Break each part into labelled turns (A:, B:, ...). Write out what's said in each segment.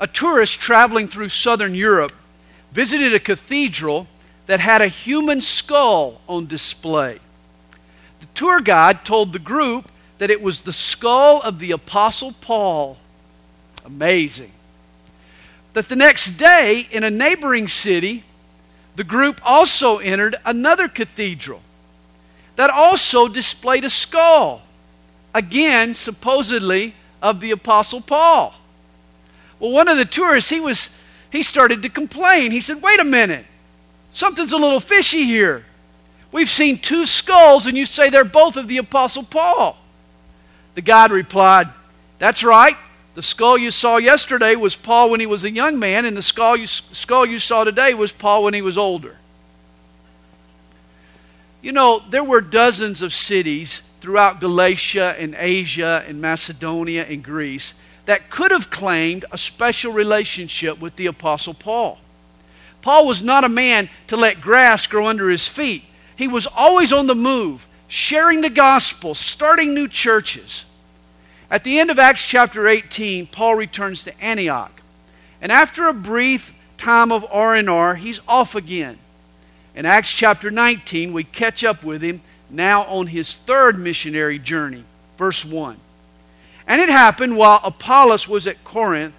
A: A tourist traveling through southern Europe visited a cathedral that had a human skull on display. The tour guide told the group that it was the skull of the Apostle Paul. Amazing. That the next day, in a neighboring city, the group also entered another cathedral that also displayed a skull, again, supposedly of the Apostle Paul. Well, one of the tourists, he was he started to complain. He said, Wait a minute, something's a little fishy here. We've seen two skulls, and you say they're both of the Apostle Paul. The guide replied, That's right. The skull you saw yesterday was Paul when he was a young man, and the skull you, skull you saw today was Paul when he was older. You know, there were dozens of cities throughout Galatia and Asia and Macedonia and Greece that could have claimed a special relationship with the Apostle Paul. Paul was not a man to let grass grow under his feet. He was always on the move, sharing the gospel, starting new churches. At the end of Acts chapter 18, Paul returns to Antioch. And after a brief time of R&R, he's off again. In Acts chapter 19, we catch up with him now on his third missionary journey. Verse 1. And it happened while Apollos was at Corinth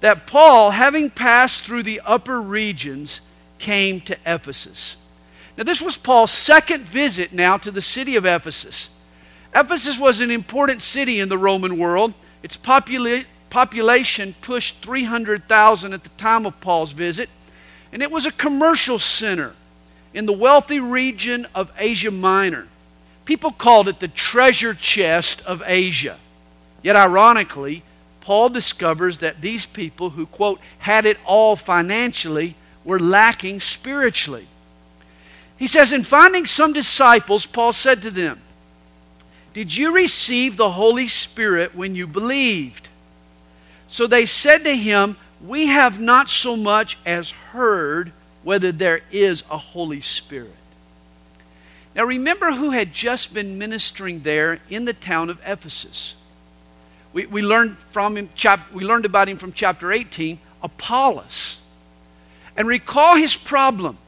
A: that Paul, having passed through the upper regions, came to Ephesus. Now, this was Paul's second visit now to the city of Ephesus. Ephesus was an important city in the Roman world. Its popula- population pushed 300,000 at the time of Paul's visit, and it was a commercial center in the wealthy region of Asia Minor. People called it the treasure chest of Asia. Yet, ironically, Paul discovers that these people who, quote, had it all financially were lacking spiritually. He says, In finding some disciples, Paul said to them, Did you receive the Holy Spirit when you believed? So they said to him, We have not so much as heard whether there is a Holy Spirit. Now remember who had just been ministering there in the town of Ephesus. We, we, learned from him, chap, we learned about him from chapter 18, Apollos. And recall his problem.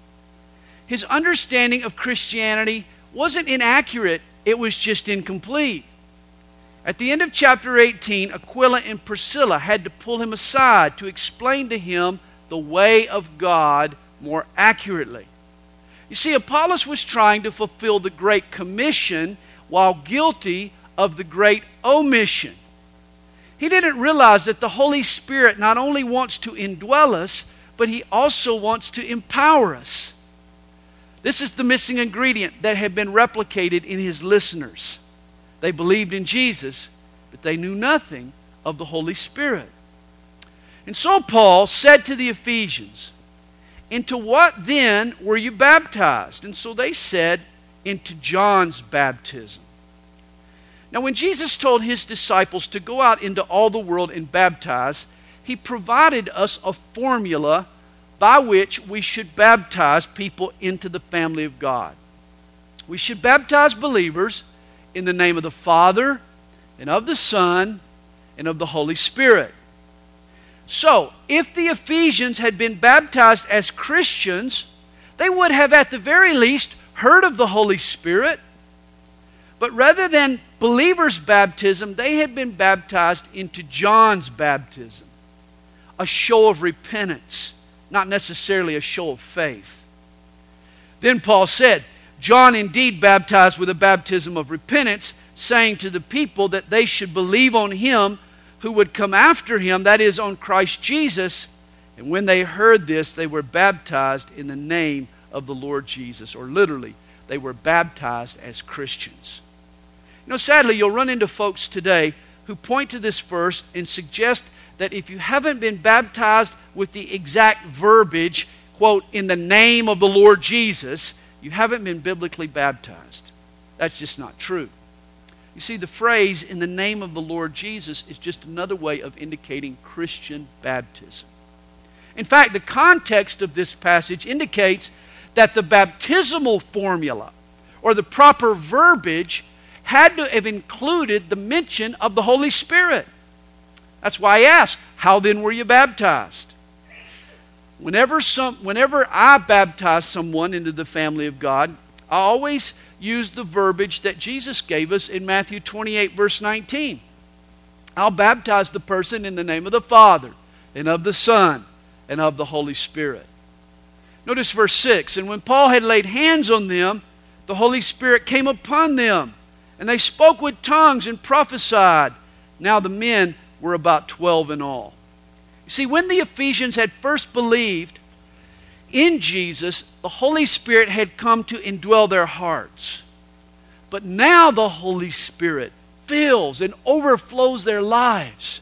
A: His understanding of Christianity wasn't inaccurate, it was just incomplete. At the end of chapter 18, Aquila and Priscilla had to pull him aside to explain to him the way of God more accurately. You see, Apollos was trying to fulfill the Great Commission while guilty of the Great Omission. He didn't realize that the Holy Spirit not only wants to indwell us, but He also wants to empower us. This is the missing ingredient that had been replicated in His listeners. They believed in Jesus, but they knew nothing of the Holy Spirit. And so Paul said to the Ephesians, Into what then were you baptized? And so they said, Into John's baptism. Now, when Jesus told his disciples to go out into all the world and baptize, he provided us a formula by which we should baptize people into the family of God. We should baptize believers in the name of the Father, and of the Son, and of the Holy Spirit. So, if the Ephesians had been baptized as Christians, they would have at the very least heard of the Holy Spirit but rather than believers' baptism, they had been baptized into John's baptism, a show of repentance, not necessarily a show of faith. Then Paul said, John indeed baptized with a baptism of repentance, saying to the people that they should believe on him who would come after him, that is, on Christ Jesus. And when they heard this, they were baptized in the name of the Lord Jesus, or literally, they were baptized as Christians. You know, sadly, you'll run into folks today who point to this verse and suggest that if you haven't been baptized with the exact verbiage, quote, in the name of the Lord Jesus, you haven't been biblically baptized. That's just not true. You see, the phrase in the name of the Lord Jesus is just another way of indicating Christian baptism. In fact, the context of this passage indicates that the baptismal formula or the proper verbiage had to have included the mention of the Holy Spirit. That's why I ask, How then were you baptized? Whenever, some, whenever I baptize someone into the family of God, I always use the verbiage that Jesus gave us in Matthew 28, verse 19. I'll baptize the person in the name of the Father, and of the Son, and of the Holy Spirit. Notice verse 6 And when Paul had laid hands on them, the Holy Spirit came upon them, and they spoke with tongues and prophesied. Now the men were about 12 in all. You see, when the Ephesians had first believed in Jesus, the Holy Spirit had come to indwell their hearts. But now the Holy Spirit fills and overflows their lives.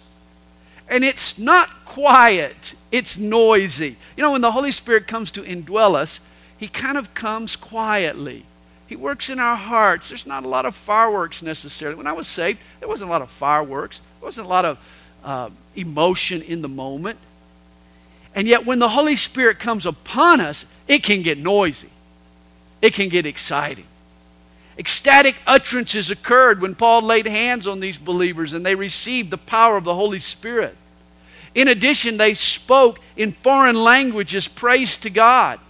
A: And it's not quiet, it's noisy. You know, when the Holy Spirit comes to indwell us, He kind of comes quietly. He works in our hearts. There's not a lot of fireworks necessarily. When I was saved, there wasn't a lot of fireworks, there wasn't a lot of uh, emotion in the moment. And yet, when the Holy Spirit comes upon us, it can get noisy, it can get exciting. Ecstatic utterances occurred when Paul laid hands on these believers and they received the power of the Holy Spirit. In addition, they spoke in foreign languages praise to God.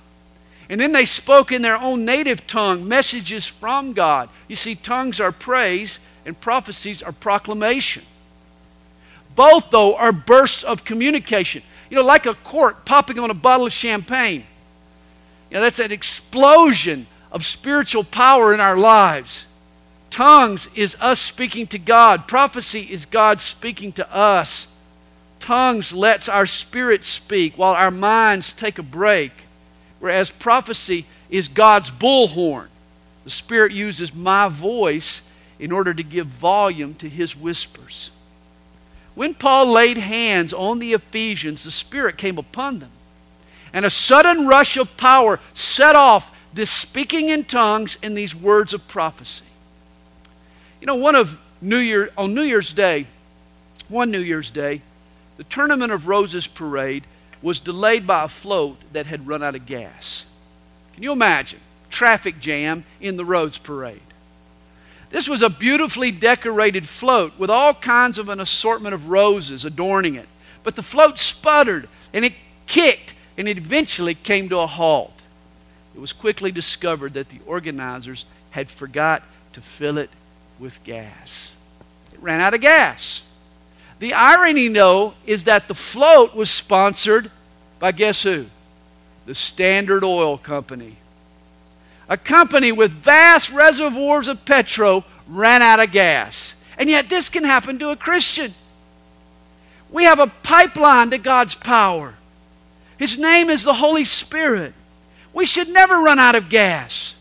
A: And then they spoke in their own native tongue messages from God. You see, tongues are praise and prophecies are proclamation. Both, though, are bursts of communication. You know, like a cork popping on a bottle of champagne. You know, that's an explosion of spiritual power in our lives. Tongues is us speaking to God. Prophecy is God speaking to us. Tongues lets our spirit speak while our minds take a break. Whereas prophecy is God's bullhorn. The Spirit uses my voice in order to give volume to his whispers. When Paul laid hands on the Ephesians, the Spirit came upon them. And a sudden rush of power set off this speaking in tongues and these words of prophecy. You know, one of New Year on New Year's Day, one New Year's Day, the Tournament of Roses parade was delayed by a float that had run out of gas. Can you imagine? Traffic jam in the Rose Parade. This was a beautifully decorated float with all kinds of an assortment of roses adorning it. But the float sputtered and it kicked and it eventually came to a halt. It was quickly discovered that the organizers had forgot to fill it with gas. It ran out of gas. The irony, though, is that the float was sponsored by guess who? The Standard Oil Company a company with vast reservoirs of petrol ran out of gas. And yet, this can happen to a Christian. We have a pipeline to God's power. His name is the Holy Spirit. We should never run out of gas.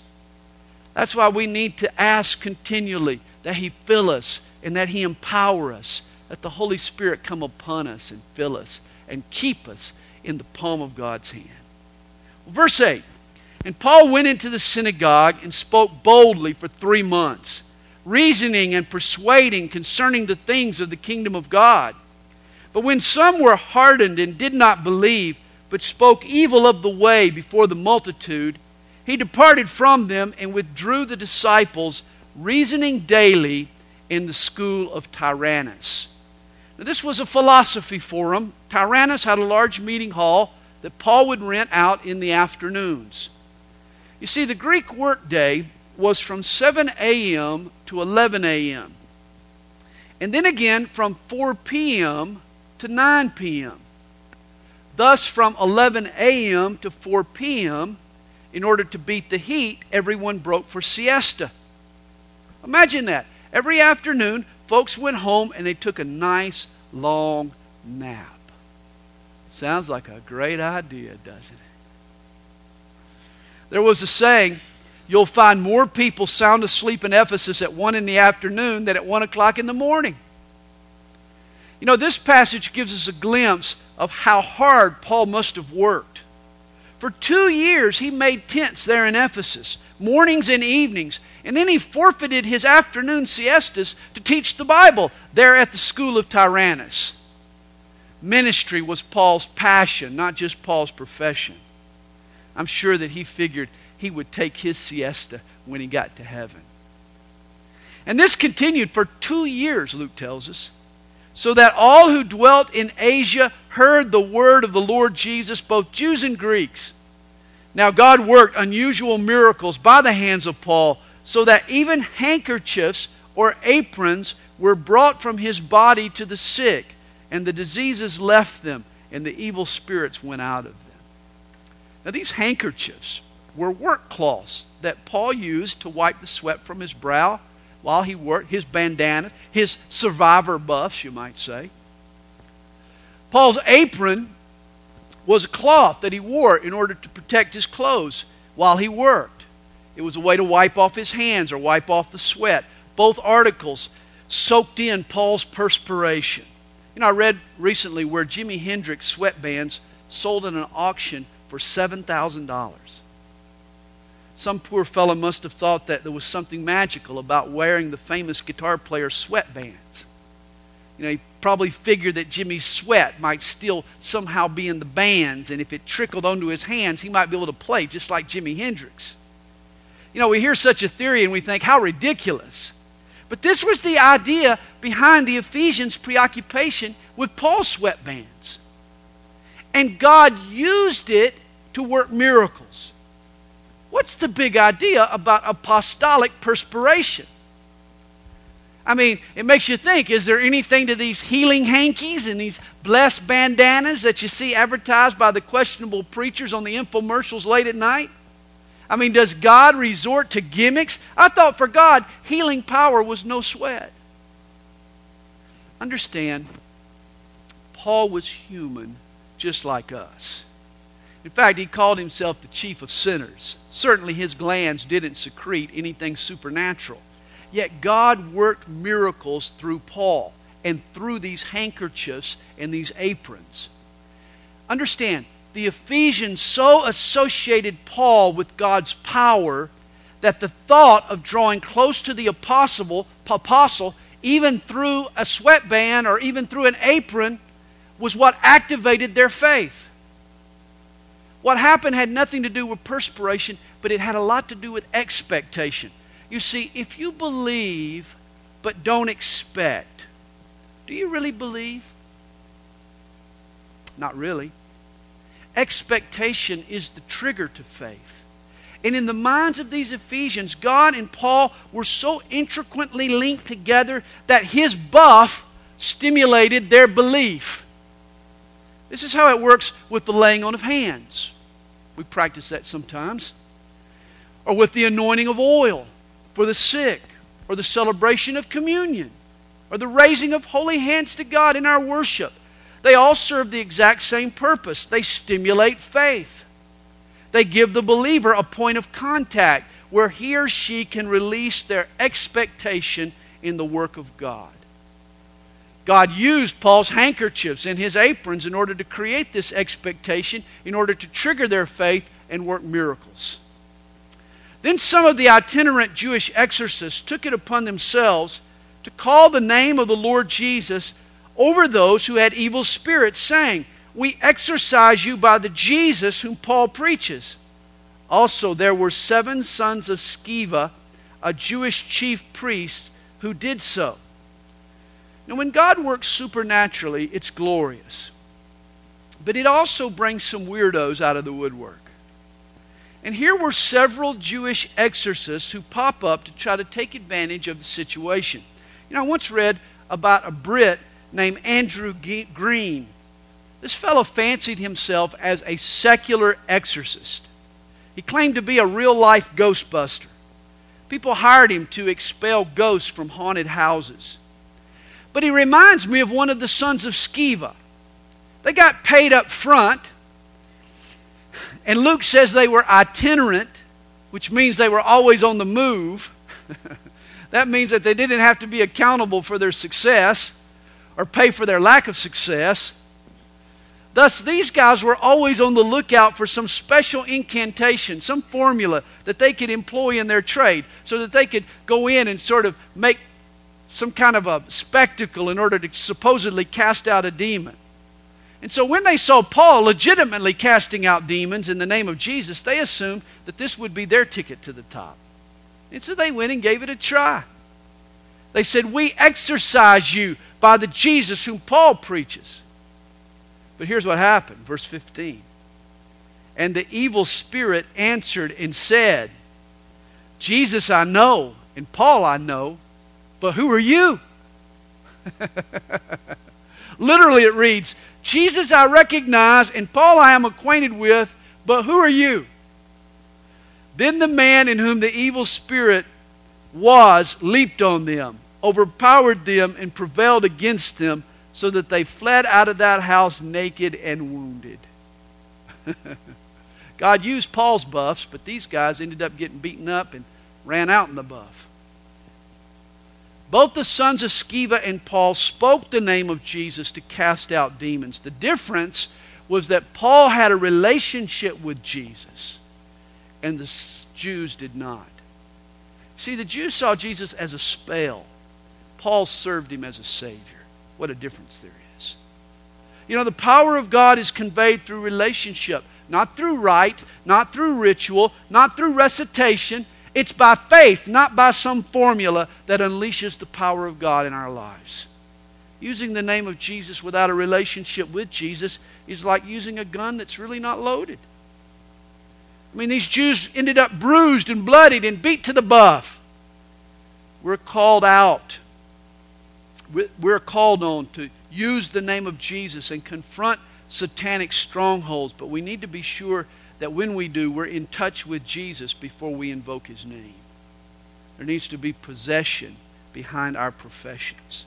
A: That's why we need to ask continually that He fill us and that He empower us, that the Holy Spirit come upon us and fill us and keep us in the palm of God's hand. Verse 8 and Paul went into the synagogue and spoke boldly for three months, reasoning and persuading concerning the things of the kingdom of God. But when some were hardened and did not believe, but spoke evil of the way before the multitude, he departed from them and withdrew the disciples, reasoning daily in the school of Tyrannus. Now, this was a philosophy forum. Tyrannus had a large meeting hall that Paul would rent out in the afternoons. You see, the Greek workday was from 7 a.m. to 11 a.m. And then again from 4 p.m. to 9 p.m. Thus, from 11 a.m. to 4 p.m., in order to beat the heat, everyone broke for siesta. Imagine that. Every afternoon, folks went home and they took a nice long nap. Sounds like a great idea, doesn't it? There was a saying, you'll find more people sound asleep in Ephesus at 1 in the afternoon than at 1 o'clock in the morning. You know, this passage gives us a glimpse of how hard Paul must have worked. For two years, he made tents there in Ephesus, mornings and evenings, and then he forfeited his afternoon siestas to teach the Bible there at the school of Tyrannus. Ministry was Paul's passion, not just Paul's profession. I'm sure that he figured he would take his siesta when he got to heaven. And this continued for two years, Luke tells us. so that all who dwelt in Asia heard the word of the Lord Jesus, both Jews and Greeks. Now, God worked unusual miracles by the hands of Paul, so that even handkerchiefs or aprons were brought from his body to the sick, and the diseases left them, and the evil spirits went out of them. Now, these handkerchiefs were work cloths that Paul used to wipe the sweat from his brow while he worked, his bandana, his survivor buffs, you might say. Paul's apron was a cloth that he wore in order to protect his clothes while he worked. It was a way to wipe off his hands or wipe off the sweat. Both articles soaked in Paul's perspiration. You know, I read recently where Jimi Hendrix sweatbands sold at an auction for $7,000. Some poor fellow must have thought that there was something magical about wearing the famous guitar player's sweatbands. You know, he probably figured that Jimi's sweat might still somehow be in the bands, and if it trickled onto his hands, he might be able to play just like Jimi Hendrix. You know, we hear such a theory and we think, how ridiculous. But this was the idea behind the Ephesians' preoccupation with Paul's sweatbands. And God used it to work miracles. What's the big idea about apostolic perspiration? I mean, it makes you think is there anything to these healing hankies and these blessed bandanas that you see advertised by the questionable preachers on the infomercials late at night? I mean, does God resort to gimmicks? I thought for God, healing power was no sweat. Understand, Paul was human just like us. In fact, he called himself the chief of sinners. Certainly, his glands didn't secrete anything supernatural. Yet God worked miracles through Paul and through these handkerchiefs and these aprons. Understand, the Ephesians so associated Paul with God's power that the thought of drawing close to the apostle, apostle even through a sweatband or even through an apron, was what activated their faith. What happened had nothing to do with perspiration, but it had a lot to do with expectation. You see, if you believe but don't expect, do you really believe? Not really. Expectation is the trigger to faith. And in the minds of these Ephesians, God and Paul were so intricately linked together that his buff stimulated their belief. This is how it works with the laying on of hands. We practice that sometimes. Or with the anointing of oil for the sick, or the celebration of communion, or the raising of holy hands to God in our worship. They all serve the exact same purpose. They stimulate faith. They give the believer a point of contact where he or she can release their expectation in the work of God. God used Paul's handkerchiefs and his aprons in order to create this expectation, in order to trigger their faith and work miracles. Then some of the itinerant Jewish exorcists took it upon themselves to call the name of the Lord Jesus over those who had evil spirits, saying, We exorcise you by the Jesus whom Paul preaches. Also, there were seven sons of Sceva, a Jewish chief priest, who did so. Now, when God works supernaturally, it's glorious. But it also brings some weirdos out of the woodwork. And here were several Jewish exorcists who pop up to try to take advantage of the situation. You know, I once read about a Brit named Andrew Green. This fellow fancied himself as a secular exorcist. He claimed to be a real life ghostbuster. People hired him to expel ghosts from haunted houses. But he reminds me of one of the sons of Sceva. They got paid up front and Luke says they were itinerant, which means they were always on the move. that means that they didn't have to be accountable for their success or pay for their lack of success. Thus, these guys were always on the lookout for some special incantation, some formula that they could employ in their trade so that they could go in and sort of make some kind of a spectacle in order to supposedly cast out a demon. And so when they saw Paul legitimately casting out demons in the name of Jesus, they assumed that this would be their ticket to the top. And so they went and gave it a try. They said, We exorcise you by the Jesus whom Paul preaches. But here's what happened, verse 15. And the evil spirit answered and said, Jesus I know, and Paul I know, but who are you? Literally, it reads, Jesus I recognize, and Paul I am acquainted with, but who are you? Then the man in whom the evil spirit was leaped on them, overpowered them, and prevailed against them, so that they fled out of that house naked and wounded. God used Paul's buffs, but these guys ended up getting beaten up and ran out in the buff. Both the sons of Sceva and Paul spoke the name of Jesus to cast out demons. The difference was that Paul had a relationship with Jesus, and the Jews did not. See, the Jews saw Jesus as a spell. Paul served him as a Savior. What a difference there is. You know, the power of God is conveyed through relationship, not through rite, not through ritual, not through recitation. It's by faith, not by some formula that unleashes the power of God in our lives. Using the name of Jesus without a relationship with Jesus is like using a gun that's really not loaded. I mean, these Jews ended up bruised and bloodied and beat to the buff. We're called out. We're called on to use the name of Jesus and confront satanic strongholds, but we need to be sure that when we do, we're in touch with Jesus before we invoke his name. There needs to be possession behind our professions.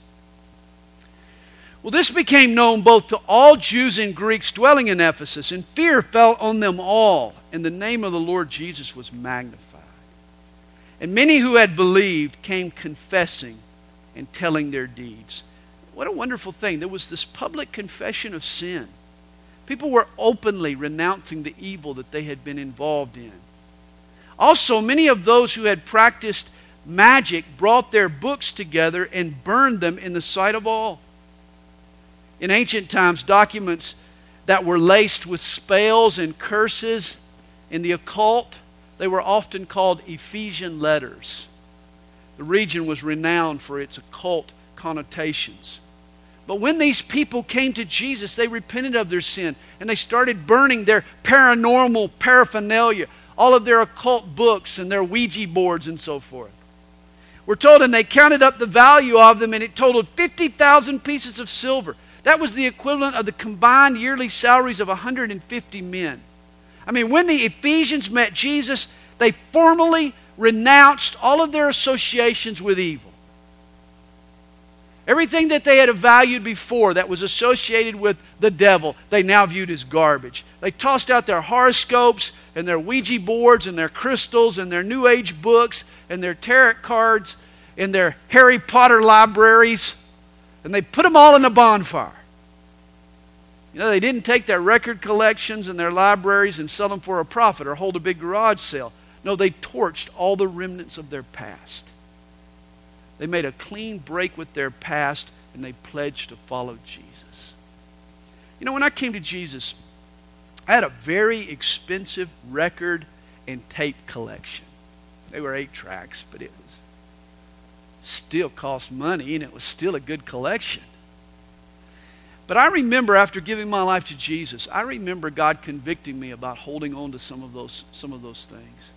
A: Well, this became known both to all Jews and Greeks dwelling in Ephesus, and fear fell on them all, and the name of the Lord Jesus was magnified. And many who had believed came confessing and telling their deeds. What a wonderful thing. There was this public confession of sin. People were openly renouncing the evil that they had been involved in. Also, many of those who had practiced magic brought their books together and burned them in the sight of all. In ancient times, documents that were laced with spells and curses in the occult, they were often called Ephesian letters. The region was renowned for its occult connotations. But when these people came to Jesus, they repented of their sin and they started burning their paranormal paraphernalia, all of their occult books and their Ouija boards and so forth. We're told, and they counted up the value of them, and it totaled 50,000 pieces of silver. That was the equivalent of the combined yearly salaries of 150 men. I mean, when the Ephesians met Jesus, they formally renounced all of their associations with evil. Everything that they had valued before that was associated with the devil, they now viewed as garbage. They tossed out their horoscopes and their Ouija boards and their crystals and their New Age books and their tarot cards and their Harry Potter libraries and they put them all in a bonfire. You know, they didn't take their record collections and their libraries and sell them for a profit or hold a big garage sale. No, they torched all the remnants of their past. They made a clean break with their past and they pledged to follow Jesus. You know, when I came to Jesus, I had a very expensive record and tape collection. They were eight tracks, but it was still cost money and it was still a good collection. But I remember after giving my life to Jesus, I remember God convicting me about holding on to some of those, some of those things.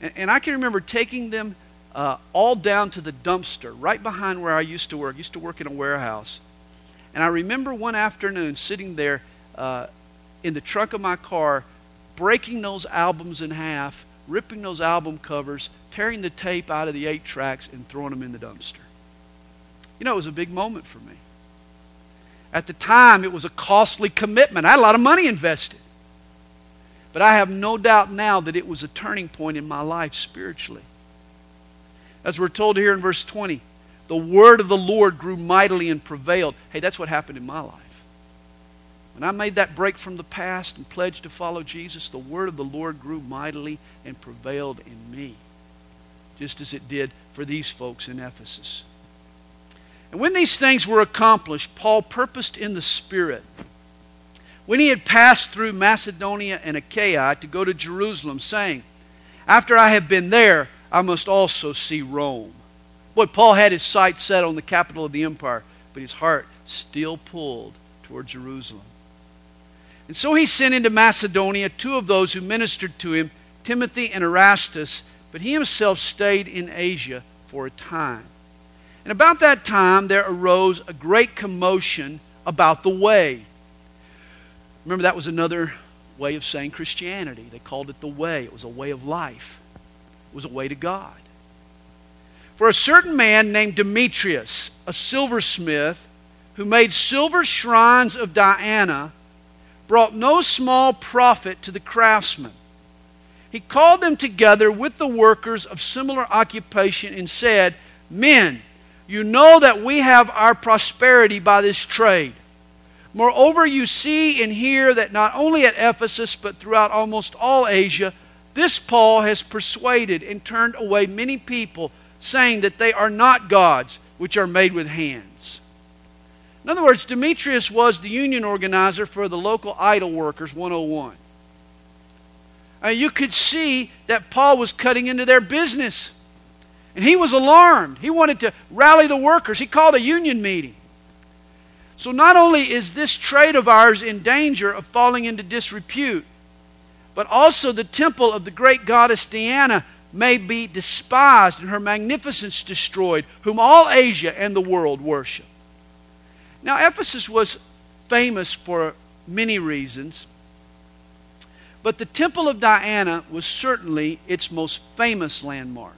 A: And, and I can remember taking them uh, all down to the dumpster right behind where I used to work. I used to work in a warehouse. And I remember one afternoon sitting there uh, in the trunk of my car, breaking those albums in half, ripping those album covers, tearing the tape out of the eight tracks, and throwing them in the dumpster. You know, it was a big moment for me. At the time, it was a costly commitment. I had a lot of money invested. But I have no doubt now that it was a turning point in my life spiritually. As we're told here in verse 20, the word of the Lord grew mightily and prevailed. Hey, that's what happened in my life. When I made that break from the past and pledged to follow Jesus, the word of the Lord grew mightily and prevailed in me, just as it did for these folks in Ephesus. And when these things were accomplished, Paul purposed in the Spirit, when he had passed through Macedonia and Achaia, to go to Jerusalem, saying, After I have been there, I must also see Rome. Boy, Paul had his sights set on the capital of the empire, but his heart still pulled toward Jerusalem. And so he sent into Macedonia two of those who ministered to him, Timothy and Erastus, but he himself stayed in Asia for a time. And about that time, there arose a great commotion about the way. Remember, that was another way of saying Christianity. They called it the way, it was a way of life, was a way to God. For a certain man named Demetrius, a silversmith, who made silver shrines of Diana, brought no small profit to the craftsmen. He called them together with the workers of similar occupation and said, Men, you know that we have our prosperity by this trade. Moreover, you see and hear that not only at Ephesus, but throughout almost all Asia, this Paul has persuaded and turned away many people, saying that they are not gods which are made with hands. In other words, Demetrius was the union organizer for the local idol workers 101. Uh, you could see that Paul was cutting into their business. And he was alarmed. He wanted to rally the workers. He called a union meeting. So not only is this trade of ours in danger of falling into disrepute, but also the temple of the great goddess Diana may be despised and her magnificence destroyed, whom all Asia and the world worship. Now, Ephesus was famous for many reasons, but the Temple of Diana was certainly its most famous landmark.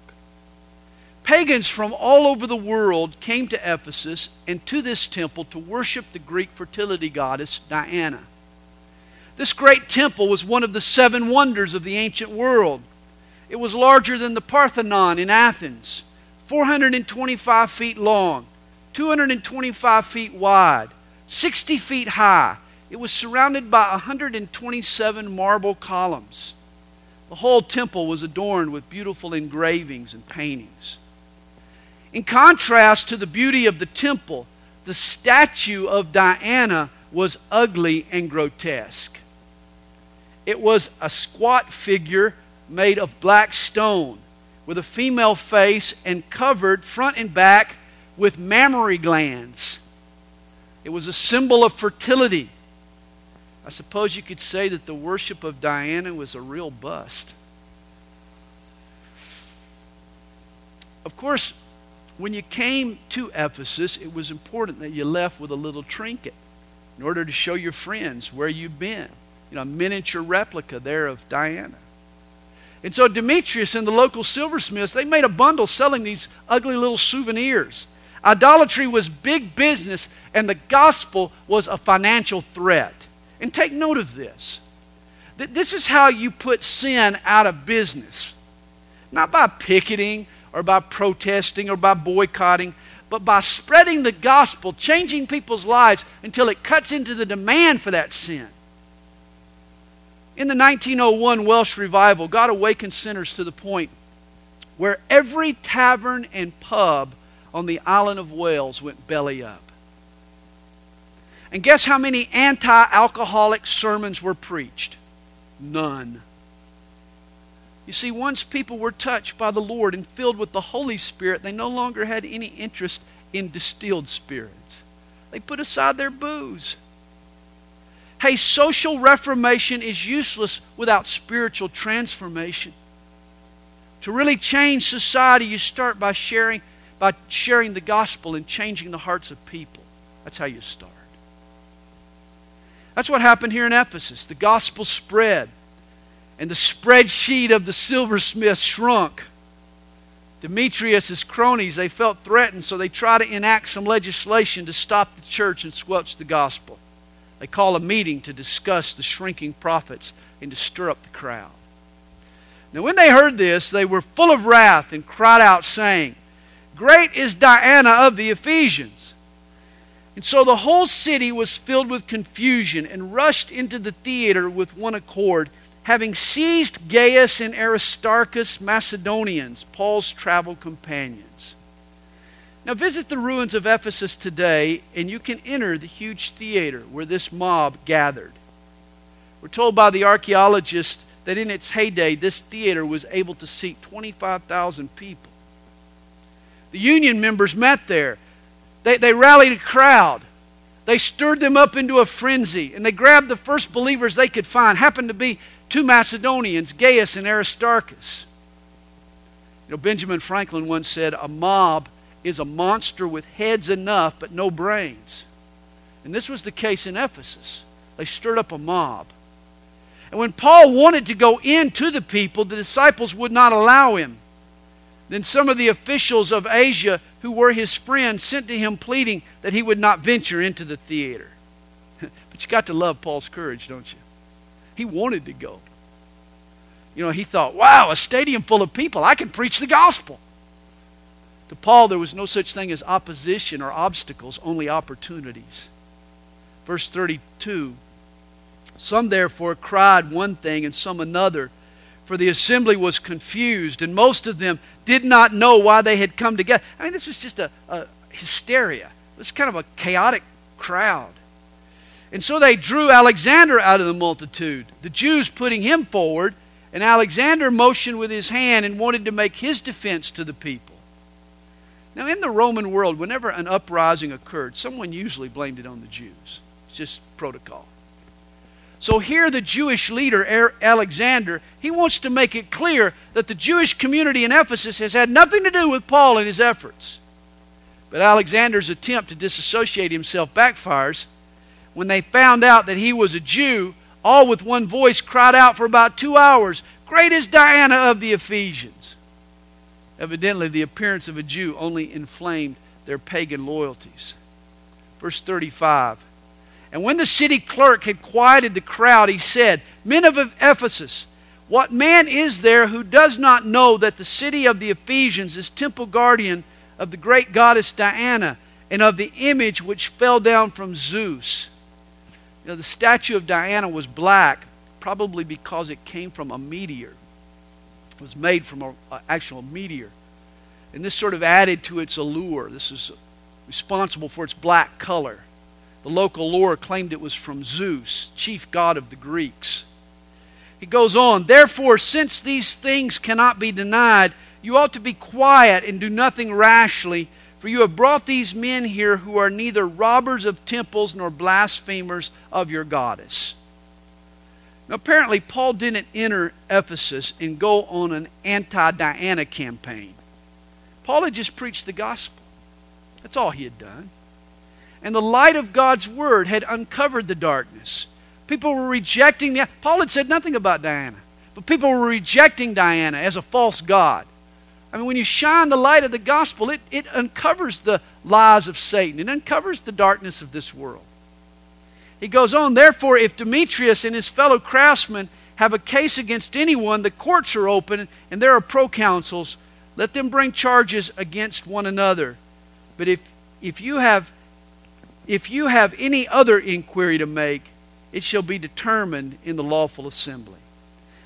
A: Pagans from all over the world came to Ephesus and to this temple to worship the Greek fertility goddess Diana. This great temple was one of the seven wonders of the ancient world. It was larger than the Parthenon in Athens, 425 feet long, 225 feet wide, 60 feet high. It was surrounded by 127 marble columns. The whole temple was adorned with beautiful engravings and paintings. In contrast to the beauty of the temple, the statue of Diana was ugly and grotesque. It was a squat figure made of black stone with a female face and covered front and back with mammary glands. It was a symbol of fertility. I suppose you could say that the worship of Diana was a real bust. Of course, when you came to Ephesus, it was important that you left with a little trinket in order to show your friends where you've been. You know, a miniature replica there of Diana. And so Demetrius and the local silversmiths, they made a bundle selling these ugly little souvenirs. Idolatry was big business, and the gospel was a financial threat. And take note of this. This is how you put sin out of business. Not by picketing or by protesting or by boycotting, but by spreading the gospel, changing people's lives until it cuts into the demand for that sin. In the 1901 Welsh revival, God awakened sinners to the point where every tavern and pub on the island of Wales went belly up. And guess how many anti alcoholic sermons were preached? None. You see, once people were touched by the Lord and filled with the Holy Spirit, they no longer had any interest in distilled spirits. They put aside their booze. Hey, social reformation is useless without spiritual transformation. To really change society, you start by sharing, by sharing the gospel and changing the hearts of people. That's how you start. That's what happened here in Ephesus. The gospel spread and the spreadsheet of the silversmith shrunk. Demetrius' his cronies, they felt threatened, so they try to enact some legislation to stop the church and squelch the gospel. They call a meeting to discuss the shrinking profits and to stir up the crowd. Now, when they heard this, they were full of wrath and cried out, saying, Great is Diana of the Ephesians. And so the whole city was filled with confusion and rushed into the theater with one accord having seized Gaius and Aristarchus, Macedonians, Paul's travel companions. Now, visit the ruins of Ephesus today, and you can enter the huge theater where this mob gathered. We're told by the archaeologists that in its heyday, this theater was able to seat 25,000 people. The union members met there. They, they rallied a crowd. They stirred them up into a frenzy, and they grabbed the first believers they could find. Happened to be two Macedonians, Gaius and Aristarchus. You know, Benjamin Franklin once said, A mob is a monster with heads enough but no brains. And this was the case in Ephesus. They stirred up a mob. And when Paul wanted to go into the people, the disciples would not allow him. Then some of the officials of Asia who were his friends sent to him pleading that he would not venture into the theater. but you got to love Paul's courage, don't you? He wanted to go. You know, he thought, wow, a stadium full of people, I can preach the gospel. To Paul, there was no such thing as opposition or obstacles, only opportunities. Verse 32 Some therefore cried one thing and some another, for the assembly was confused, and most of them did not know why they had come together. I mean, this was just a, a hysteria. It was kind of a chaotic crowd. And so they drew Alexander out of the multitude, the Jews putting him forward, and Alexander motioned with his hand and wanted to make his defense to the people. Now, in the Roman world, whenever an uprising occurred, someone usually blamed it on the Jews. It's just protocol. So here, the Jewish leader, er-, Alexander, he wants to make it clear that the Jewish community in Ephesus has had nothing to do with Paul and his efforts. But Alexander's attempt to disassociate himself backfires when they found out that he was a Jew. All with one voice cried out for about two hours, Great is Diana of the Ephesians. Evidently, the appearance of a Jew only inflamed their pagan loyalties. Verse 35 And when the city clerk had quieted the crowd, he said, Men of Ephesus, what man is there who does not know that the city of the Ephesians is temple guardian of the great goddess Diana and of the image which fell down from Zeus? You know, the statue of Diana was black, probably because it came from a meteor. Was made from an actual meteor. And this sort of added to its allure. This is responsible for its black color. The local lore claimed it was from Zeus, chief god of the Greeks. He goes on, Therefore, since these things cannot be denied, you ought to be quiet and do nothing rashly, for you have brought these men here who are neither robbers of temples nor blasphemers of your goddess. Now, apparently, Paul didn't enter Ephesus and go on an anti Diana campaign. Paul had just preached the gospel. That's all he had done. And the light of God's word had uncovered the darkness. People were rejecting the. Paul had said nothing about Diana, but people were rejecting Diana as a false god. I mean, when you shine the light of the gospel, it, it uncovers the lies of Satan, it uncovers the darkness of this world. He goes on, therefore, if Demetrius and his fellow craftsmen have a case against anyone, the courts are open and there are proconsuls. Let them bring charges against one another. But if, if, you have, if you have any other inquiry to make, it shall be determined in the lawful assembly.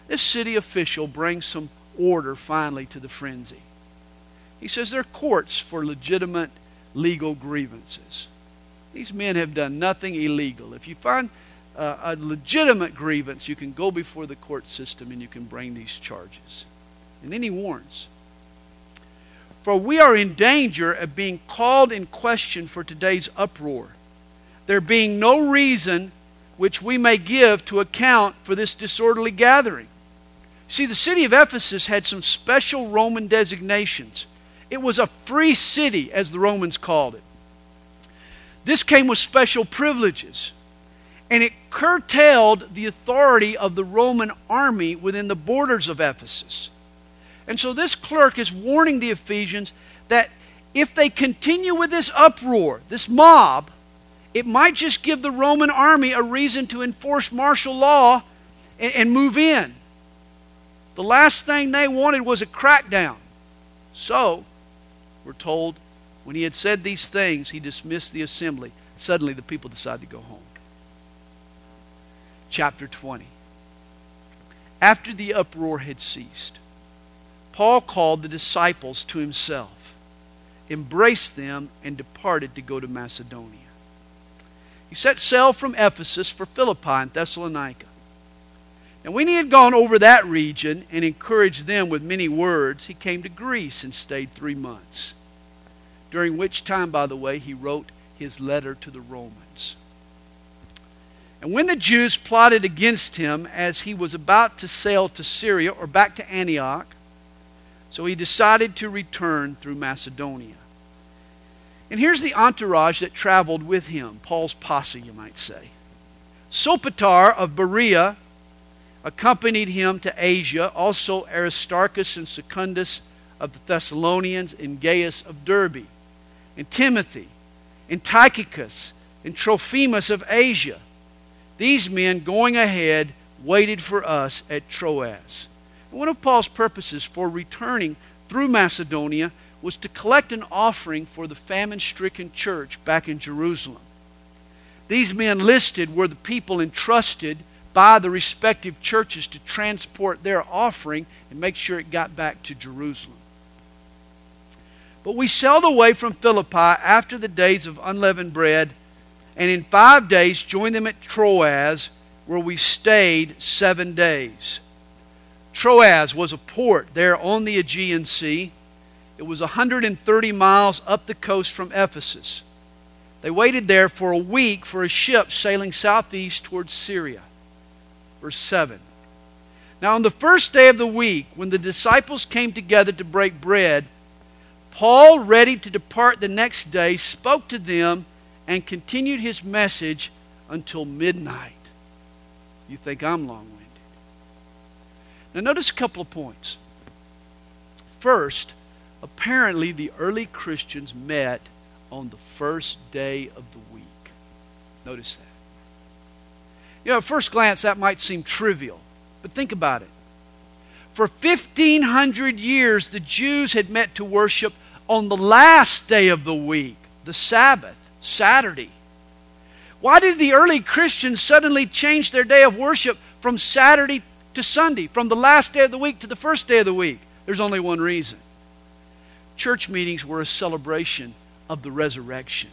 A: This city official brings some order finally to the frenzy. He says there are courts for legitimate legal grievances. These men have done nothing illegal. If you find uh, a legitimate grievance, you can go before the court system and you can bring these charges. And then he warns For we are in danger of being called in question for today's uproar, there being no reason which we may give to account for this disorderly gathering. See, the city of Ephesus had some special Roman designations. It was a free city, as the Romans called it. This came with special privileges. And it curtailed the authority of the Roman army within the borders of Ephesus. And so this clerk is warning the Ephesians that if they continue with this uproar, this mob, it might just give the Roman army a reason to enforce martial law and, and move in. The last thing they wanted was a crackdown. So, we're told when he had said these things, he dismissed the assembly. Suddenly, the people decided to go home. Chapter 20. After the uproar had ceased, Paul called the disciples to himself, embraced them, and departed to go to Macedonia. He set sail from Ephesus for Philippi and Thessalonica. And when he had gone over that region and encouraged them with many words, he came to Greece and stayed three months. During which time, by the way, he wrote his letter to the Romans. And when the Jews plotted against him as he was about to sail to Syria or back to Antioch, so he decided to return through Macedonia. And here's the entourage that traveled with him Paul's posse, you might say. Sopater of Berea accompanied him to Asia, also Aristarchus and Secundus of the Thessalonians, and Gaius of Derbe, and Timothy, and Tychicus, and Trophimus of Asia. These men going ahead waited for us at Troas. One of Paul's purposes for returning through Macedonia was to collect an offering for the famine stricken church back in Jerusalem. These men listed were the people entrusted by the respective churches to transport their offering and make sure it got back to Jerusalem. But we sailed away from Philippi after the days of unleavened bread, and in five days joined them at Troas, where we stayed seven days. Troas was a port there on the Aegean Sea. It was 130 miles up the coast from Ephesus. They waited there for a week for a ship sailing southeast towards Syria. Verse 7. Now, on the first day of the week, when the disciples came together to break bread, Paul, ready to depart the next day, spoke to them and continued his message until midnight. You think I'm long winded. Now, notice a couple of points. First, apparently the early Christians met on the first day of the week. Notice that. You know, at first glance, that might seem trivial, but think about it. For 1,500 years, the Jews had met to worship on the last day of the week, the Sabbath, Saturday. Why did the early Christians suddenly change their day of worship from Saturday to Sunday, from the last day of the week to the first day of the week? There's only one reason. Church meetings were a celebration of the resurrection.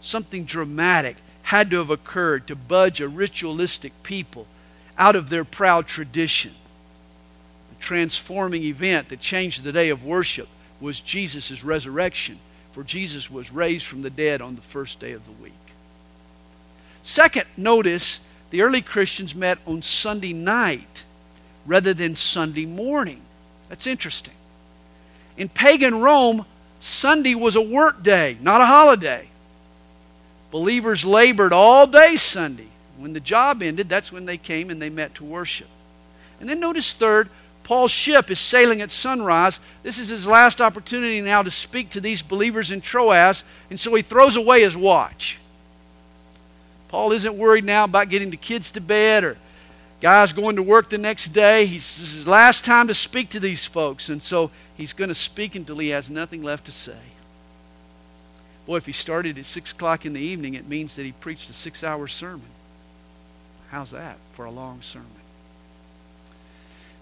A: Something dramatic had to have occurred to budge a ritualistic people out of their proud tradition. The transforming event that changed the day of worship was Jesus' resurrection, for Jesus was raised from the dead on the first day of the week. Second, notice the early Christians met on Sunday night rather than Sunday morning. That's interesting. In pagan Rome, Sunday was a work day, not a holiday. Believers labored all day Sunday. When the job ended, that's when they came and they met to worship. And then notice third, Paul's ship is sailing at sunrise. This is his last opportunity now to speak to these believers in Troas, and so he throws away his watch. Paul isn't worried now about getting the kids to bed or guys going to work the next day. He's, this is his last time to speak to these folks, and so he's going to speak until he has nothing left to say. Boy, if he started at 6 o'clock in the evening, it means that he preached a six hour sermon. How's that for a long sermon?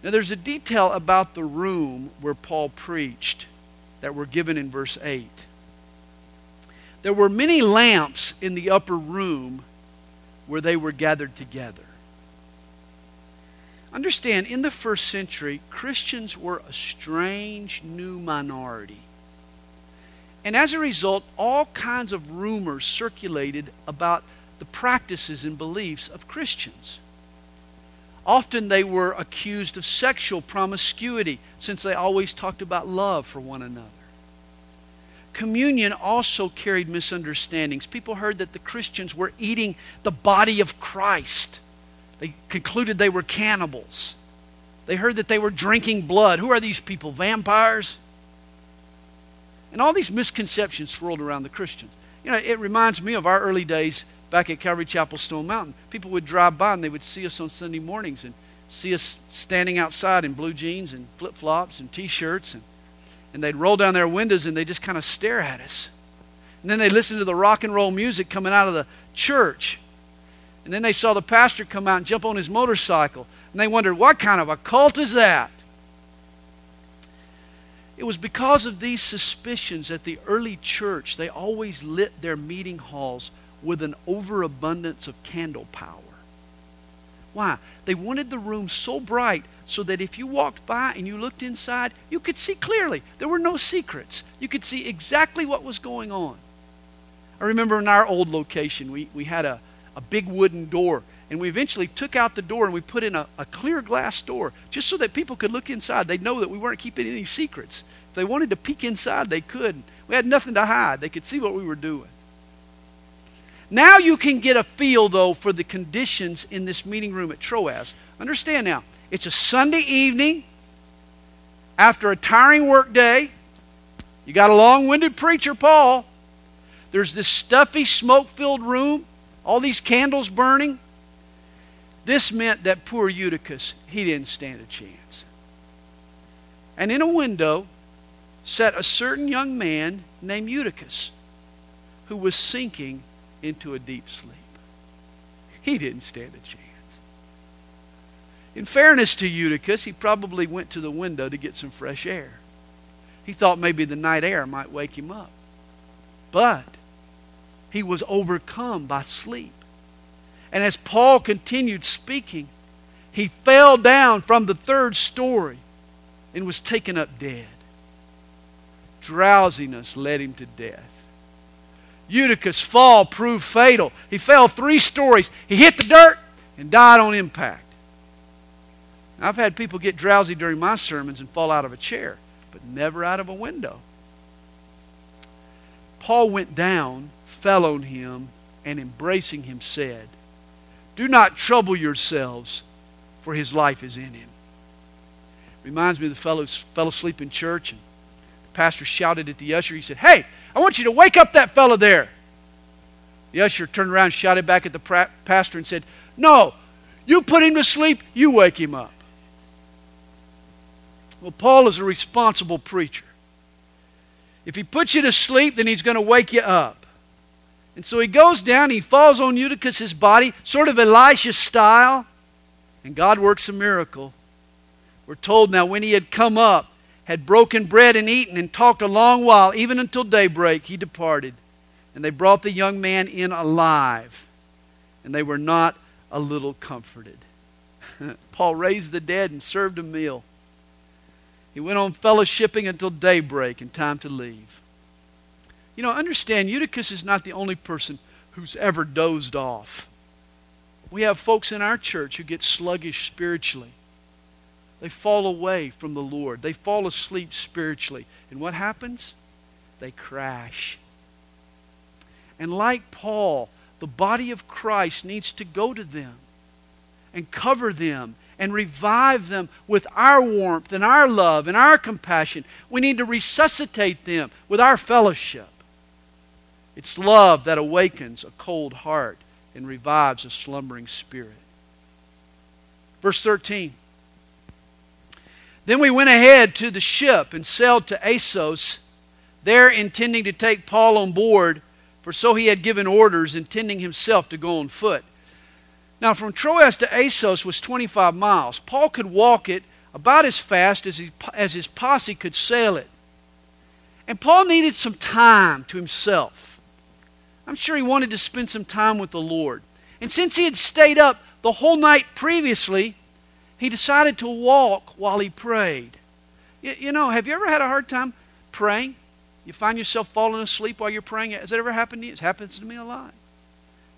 A: Now, there's a detail about the room where Paul preached that were given in verse 8. There were many lamps in the upper room where they were gathered together. Understand, in the first century, Christians were a strange new minority. And as a result, all kinds of rumors circulated about the practices and beliefs of Christians. Often they were accused of sexual promiscuity since they always talked about love for one another. Communion also carried misunderstandings. People heard that the Christians were eating the body of Christ. They concluded they were cannibals. They heard that they were drinking blood. Who are these people? Vampires? And all these misconceptions swirled around the Christians. You know, it reminds me of our early days back at Calvary Chapel Stone Mountain. People would drive by and they would see us on Sunday mornings and see us standing outside in blue jeans and flip flops and t shirts. And, and they'd roll down their windows and they just kind of stare at us. And then they'd listen to the rock and roll music coming out of the church. And then they saw the pastor come out and jump on his motorcycle. And they wondered, what kind of a cult is that? It was because of these suspicions that the early church, they always lit their meeting halls with an overabundance of candle power. Why? They wanted the room so bright so that if you walked by and you looked inside, you could see clearly. There were no secrets. You could see exactly what was going on. I remember in our old location, we, we had a, a big wooden door, and we eventually took out the door and we put in a, a clear glass door just so that people could look inside. They'd know that we weren't keeping any secrets. If they wanted to peek inside, they could. We had nothing to hide, they could see what we were doing. Now you can get a feel, though, for the conditions in this meeting room at Troas. Understand now, it's a Sunday evening after a tiring work day. You got a long winded preacher, Paul. There's this stuffy, smoke filled room, all these candles burning. This meant that poor Eutychus, he didn't stand a chance. And in a window sat a certain young man named Eutychus who was sinking into a deep sleep. He didn't stand a chance. In fairness to Eutychus, he probably went to the window to get some fresh air. He thought maybe the night air might wake him up. But he was overcome by sleep. And as Paul continued speaking, he fell down from the third story and was taken up dead. Drowsiness led him to death. Eutychus' fall proved fatal. He fell three stories. He hit the dirt and died on impact. Now, I've had people get drowsy during my sermons and fall out of a chair, but never out of a window. Paul went down, fell on him, and embracing him said, Do not trouble yourselves, for his life is in him. Reminds me of the fellows fell asleep in church, and pastor shouted at the usher. He said, Hey, I want you to wake up that fellow there. The usher turned around, shouted back at the pastor, and said, No, you put him to sleep, you wake him up. Well, Paul is a responsible preacher. If he puts you to sleep, then he's going to wake you up. And so he goes down, he falls on Eutychus' body, sort of Elisha style, and God works a miracle. We're told now when he had come up, had broken bread and eaten and talked a long while, even until daybreak, he departed. And they brought the young man in alive, and they were not a little comforted. Paul raised the dead and served a meal. He went on fellowshipping until daybreak and time to leave. You know, understand, Eutychus is not the only person who's ever dozed off. We have folks in our church who get sluggish spiritually. They fall away from the Lord. They fall asleep spiritually. And what happens? They crash. And like Paul, the body of Christ needs to go to them and cover them and revive them with our warmth and our love and our compassion. We need to resuscitate them with our fellowship. It's love that awakens a cold heart and revives a slumbering spirit. Verse 13. Then we went ahead to the ship and sailed to Assos, there intending to take Paul on board, for so he had given orders, intending himself to go on foot. Now, from Troas to Assos was 25 miles. Paul could walk it about as fast as, he, as his posse could sail it. And Paul needed some time to himself. I'm sure he wanted to spend some time with the Lord. And since he had stayed up the whole night previously, he decided to walk while he prayed. You, you, know, have you ever had a hard time praying? You find yourself falling asleep while you're praying? Has that ever happened to you? It happens to me a lot.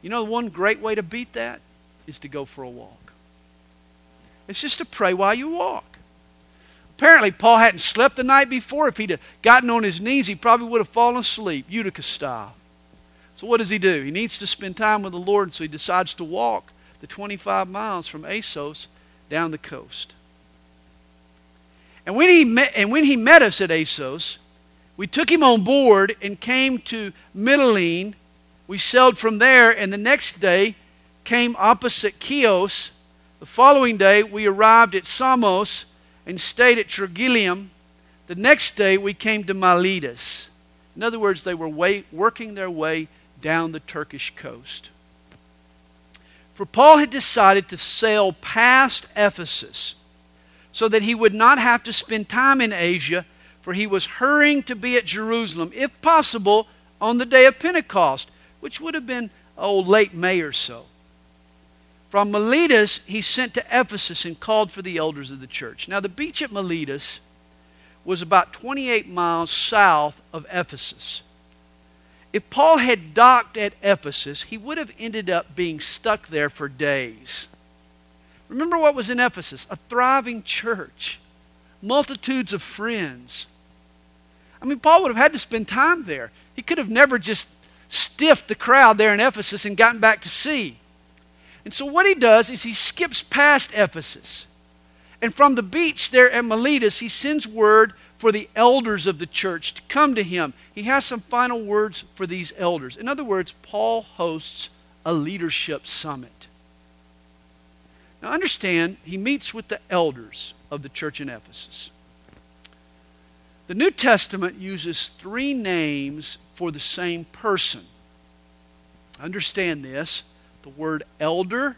A: You know, one great way to beat that is to go for a walk. It's just to pray while you walk. Apparently, Paul hadn't slept the night before. If he'd have gotten on his knees, he probably would have fallen asleep, Eutychus style. So, what does he do? He needs to spend time with the Lord, so he decides to walk the 25 miles from Assos down the coast. And when he met, and when he met us at Assos, we took him on board and came to Mytilene. We sailed from there, and the next day came opposite Chios. The following day, we arrived at Samos and stayed at Trogyllium. The next day, we came to Miletus. In other words, they were way, working their way down the Turkish coast. For Paul had decided to sail past Ephesus so that he would not have to spend time in Asia, for he was hurrying to be at Jerusalem, if possible, on the day of Pentecost, which would have been, oh, late May or so. From Miletus, he sent to Ephesus and called for the elders of the church. Now, the beach at Miletus was about 28 miles south of Ephesus. If Paul had docked at Ephesus, he would have ended up being stuck there for days. Remember what was in Ephesus? A thriving church, multitudes of friends. I mean, Paul would have had to spend time there. He could have never just stiffed the crowd there in Ephesus and gotten back to sea. And so what he does is he skips past Ephesus. And from the beach there at Miletus, he sends word for the elders of the church to come to him. He has some final words for these elders. In other words, Paul hosts a leadership summit. Now understand, he meets with the elders of the church in Ephesus. The New Testament uses three names for the same person. Understand this the word elder,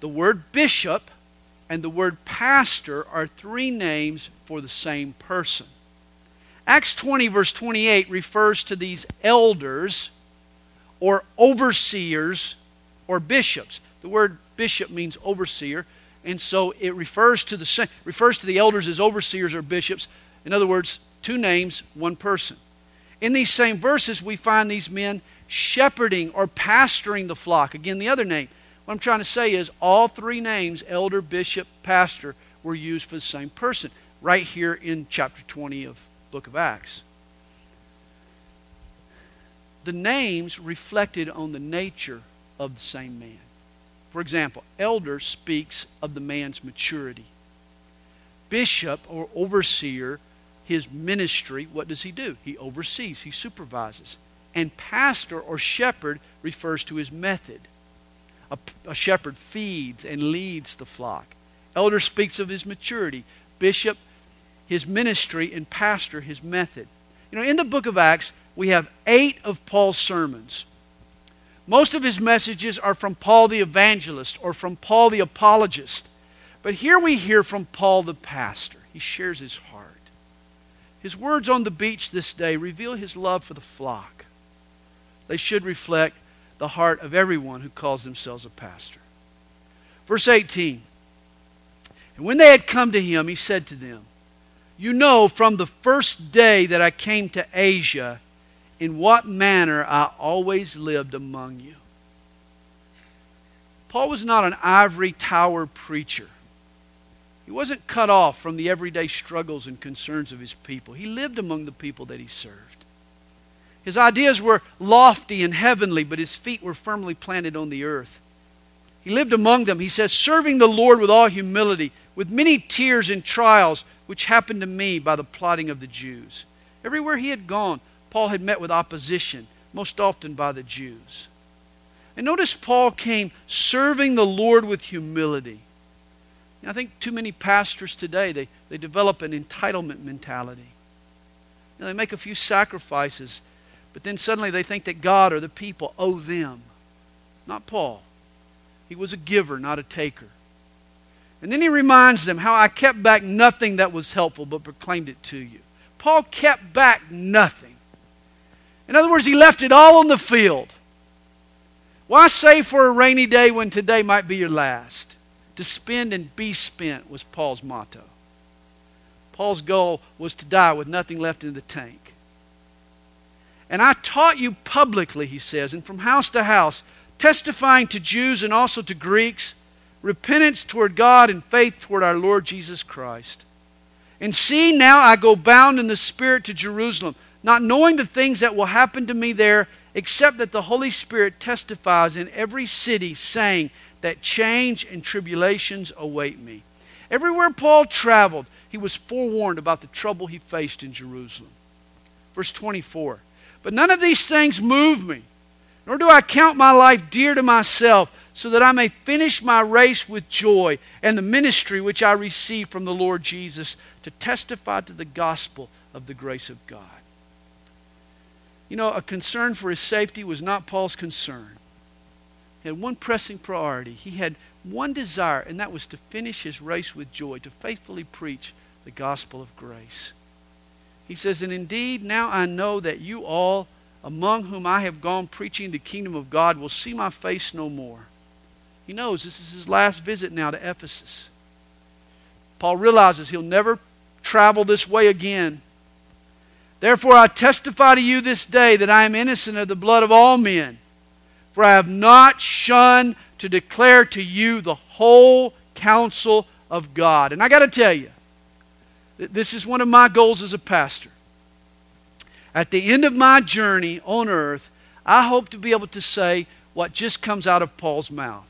A: the word bishop, and the word pastor are three names for the same person. Acts 20, verse 28, refers to these elders or overseers or bishops. The word bishop means overseer, and so it refers to the refers to the elders as overseers or bishops. In other words, two names, one person. In these same verses, we find these men shepherding or pastoring the flock. Again, the other name. What I'm trying to say is all three names, elder, bishop, pastor, were used for the same person right here in chapter 20 of book of Acts. The names reflected on the nature of the same man. For example, elder speaks of the man's maturity. Bishop or overseer, his ministry, what does he do? He oversees, he supervises. And pastor or shepherd refers to his method. A, a, shepherd feeds and leads the flock. Elder speaks of his maturity. Bishop, his ministry, and pastor, his method. You know, in the book of Acts, we have eight of Paul's sermons. Most of his messages are from Paul the evangelist or from Paul the apologist. But here we hear from Paul the pastor. He shares his heart. His words on the beach this day reveal his love for the flock. They should reflect the heart of everyone who calls themselves a pastor. Verse 18 And when they had come to him, he said to them, You know from the first day that I came to Asia in what manner I always lived among you. Paul was not an ivory tower preacher. He wasn't cut off from the everyday struggles and concerns of his people. He lived among the people that he served. His ideas were lofty and heavenly, but his feet were firmly planted on the earth. He lived among them, he says, serving the Lord with all humility, with many tears and trials, which happened to me by the plotting of the Jews. Everywhere he had gone, Paul had met with opposition, most often by the Jews. And notice Paul came serving the Lord with humility. I think too many pastors today, they, they develop an entitlement mentality. They make a few sacrifices but then suddenly they think that God or the people owe them. Not Paul. He was a giver, not a taker. And then he reminds them how I kept back nothing that was helpful, but proclaimed it to you. Paul kept back nothing. In other words, he left it all on the field. Why save for a rainy day when today might be your last? To spend and be spent was Paul's motto. Paul's goal was to die with nothing left in the tank. And I taught you publicly, he says, and from house to house, testifying to Jews and also to Greeks, repentance toward God and faith toward our Lord Jesus Christ. And see, now I go bound in the Spirit to Jerusalem, not knowing the things that will happen to me there, except that the Holy Spirit testifies in every city, saying that change and tribulations await me. Everywhere Paul traveled, he was forewarned about the trouble he faced in Jerusalem. Verse 24. But none of these things move me, nor do I count my life dear to myself, so that I may finish my race with joy and the ministry which I receive from the Lord Jesus to testify to the gospel of the grace of God. You know, a concern for his safety was not Paul's concern. He had one pressing priority. He had one desire, and that was to finish his race with joy, to faithfully preach the gospel of grace. He says, And indeed, now I know that you all, among whom I have gone preaching the kingdom of God, will see my face no more. He knows this is his last visit now to Ephesus. Paul realizes he'll never travel this way again. Therefore, I testify to you this day that I am innocent of the blood of all men. For I have not shunned to declare to you the whole counsel of God. And I got to tell you, this is one of my goals as a pastor. At the end of my journey on earth, I hope to be able to say what just comes out of Paul's mouth.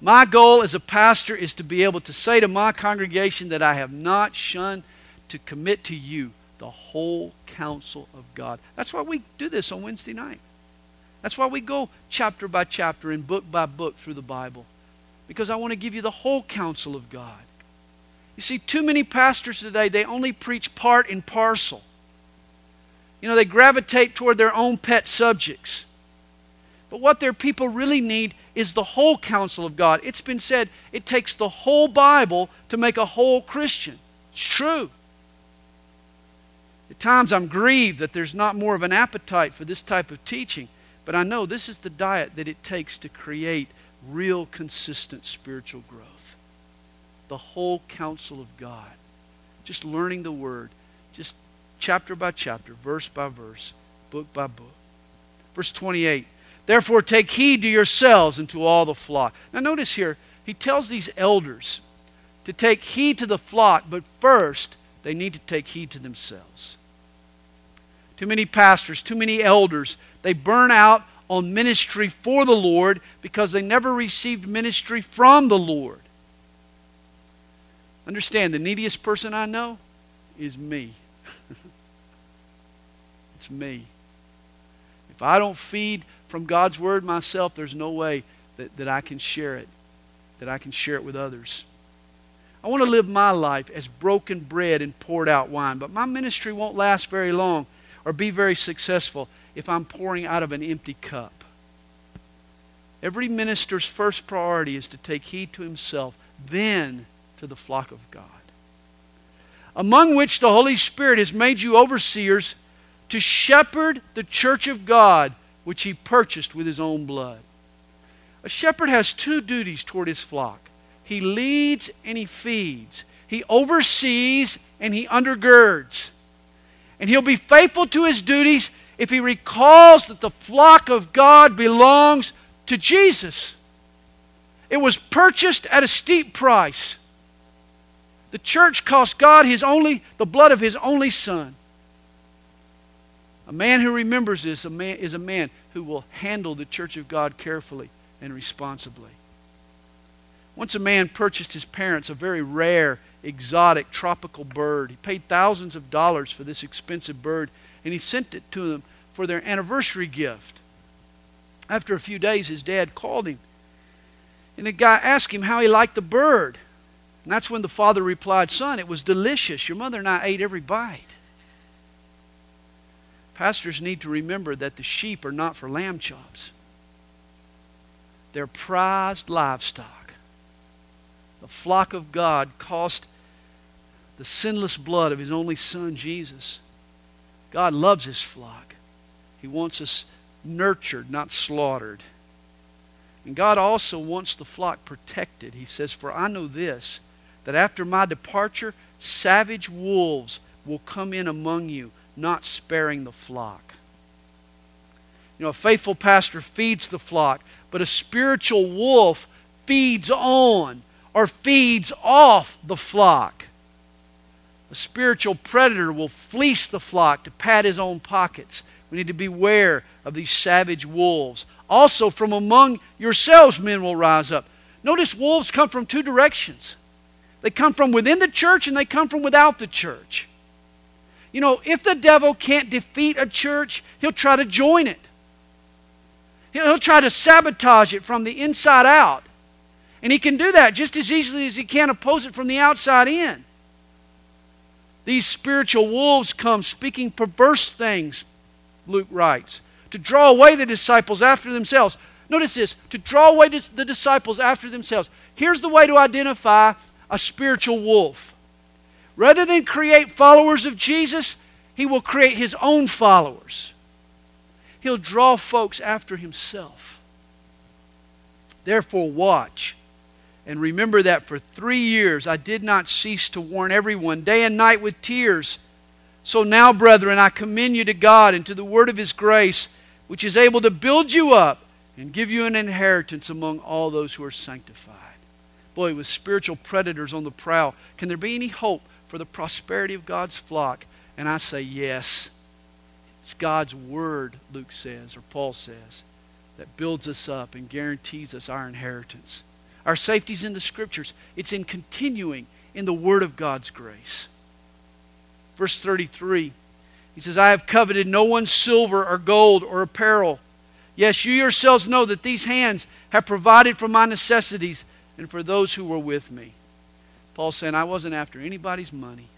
A: My goal as a pastor is to be able to say to my congregation that I have not shunned to commit to you the whole counsel of God. That's why we do this on Wednesday night. That's why we go chapter by chapter and book by book through the Bible. Because I want to give you the whole counsel of God. You see, too many pastors today, they only preach part and parcel. You know, they gravitate toward their own pet subjects. But what their people really need is the whole counsel of God. It's been said it takes the whole Bible to make a whole Christian. It's true. At times I'm grieved that there's not more of an appetite for this type of teaching, but I know this is the diet that it takes to create real consistent spiritual growth. The whole counsel of God. Just learning the Word, just chapter by chapter, verse by verse, book by book. Verse 28 Therefore, take heed to yourselves and to all the flock. Now, notice here, he tells these elders to take heed to the flock, but first, they need to take heed to themselves. Too many pastors, too many elders, they burn out on ministry for the Lord because they never received ministry from the Lord. Understand, the neediest person I know is me. it's me. If I don't feed from God's Word myself, there's no way that, that I can share it, that I can share it with others. I want to live my life as broken bread and poured out wine, but my ministry won't last very long or be very successful if I'm pouring out of an empty cup. Every minister's first priority is to take heed to himself, then to the flock of God, among which the Holy Spirit has made you overseers to shepherd the church of God which he purchased with his own blood. A shepherd has two duties toward his flock he leads and he feeds, he oversees and he undergirds. And he'll be faithful to his duties if he recalls that the flock of God belongs to Jesus. It was purchased at a steep price. The church cost God his only the blood of his only son. A man who remembers this a man, is a man who will handle the church of God carefully and responsibly. Once a man purchased his parents a very rare, exotic, tropical bird. He paid thousands of dollars for this expensive bird, and he sent it to them for their anniversary gift. After a few days, his dad called him, and the guy asked him how he liked the bird. And that's when the father replied, Son, it was delicious. Your mother and I ate every bite. Pastors need to remember that the sheep are not for lamb chops. They're prized livestock. The flock of God cost the sinless blood of his only son, Jesus. God loves his flock. He wants us nurtured, not slaughtered. And God also wants the flock protected. He says, For I know this, that after my departure, savage wolves will come in among you not sparing the flock. You know, a faithful pastor feeds the flock, but a spiritual wolf feeds on or feeds off the flock. A spiritual predator will fleece the flock to pad his own pockets. We need to beware of these savage wolves. Also, from among yourselves, men will rise up. Notice wolves come from two directions they come from within the church and they come from without the church. You know, if the devil can't defeat a church, he'll try to join it. He'll, try to sabotage it from the inside out. And he can do that just as easily as he can oppose it from the outside in. These spiritual wolves come speaking perverse things, Luke writes, to draw away the disciples after themselves. Notice this to draw away the disciples after themselves. Here's the way to identify a spiritual wolf Rather than create followers of Jesus, he will create his own followers. He'll draw folks after himself. Therefore, watch. And remember that for three years I did not cease to warn everyone, day and night with tears. So now, brethren, I commend you to God and to the word of his grace, which is able to build you up and give you an inheritance among all those who are sanctified. Boy, with spiritual predators on the prowl, can there be any hope for the prosperity of God's flock? And I say, yes. It's God's word, Luke says, or Paul says, that builds us up and guarantees us our inheritance. Our safety's in the scriptures, it's in continuing in the word of God's grace. Verse 33, he says, I have coveted no one's silver or gold or apparel. Yes, you yourselves know that these hands have provided for my necessities and for those who were with me. Paul saying, I wasn't after anybody's money.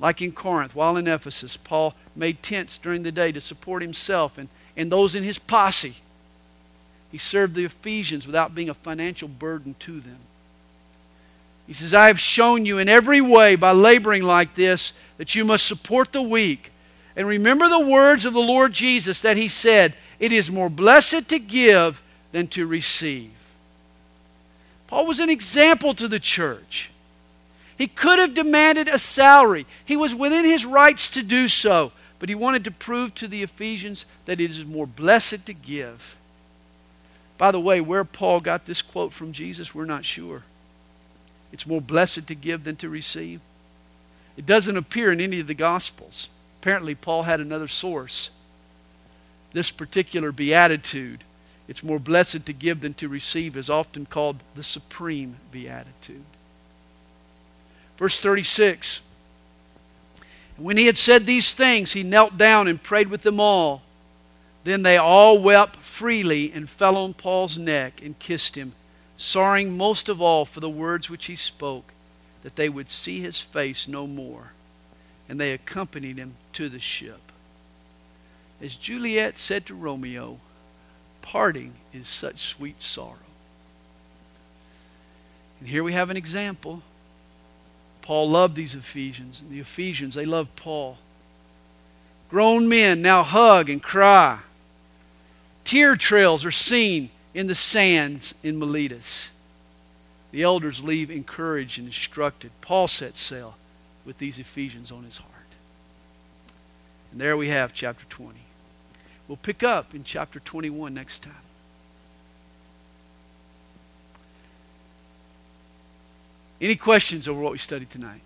A: Like in Corinth, while in Ephesus, Paul made tents during the day to support himself and, and those in his posse. He served the Ephesians without being a financial burden to them. He says, I have shown you in every way by laboring like this that you must support the weak. And remember the words of the Lord Jesus that he said, It is more blessed to give than to receive. Oh, Paul was an example to the church. He could have demanded a salary. He was within his rights to do so. But he wanted to prove to the Ephesians that it is more blessed to give. By the way, where Paul got this quote from Jesus, we're not sure. It's more blessed to give than to receive. It doesn't appear in any of the Gospels. Apparently, Paul had another source. This particular beatitude, it's more blessed to give than to receive, is often called the supreme beatitude. Verse 36 When he had said these things, he knelt down and prayed with them all. Then they all wept freely and fell on Paul's neck and kissed him, sorrowing most of all for the words which he spoke, that they would see his face no more. And they accompanied him to the ship. As Juliet said to Romeo, parting is such sweet sorrow. And here we have an example Paul loved these Ephesians, and the Ephesians, they loved Paul. Grown men now hug and cry. Tear trails are seen in the sands in Miletus. The elders leave encouraged and instructed. Paul sets sail with these Ephesians on his heart. And there we have chapter 20. We'll pick up in chapter 21 next time. Any questions over what we studied tonight?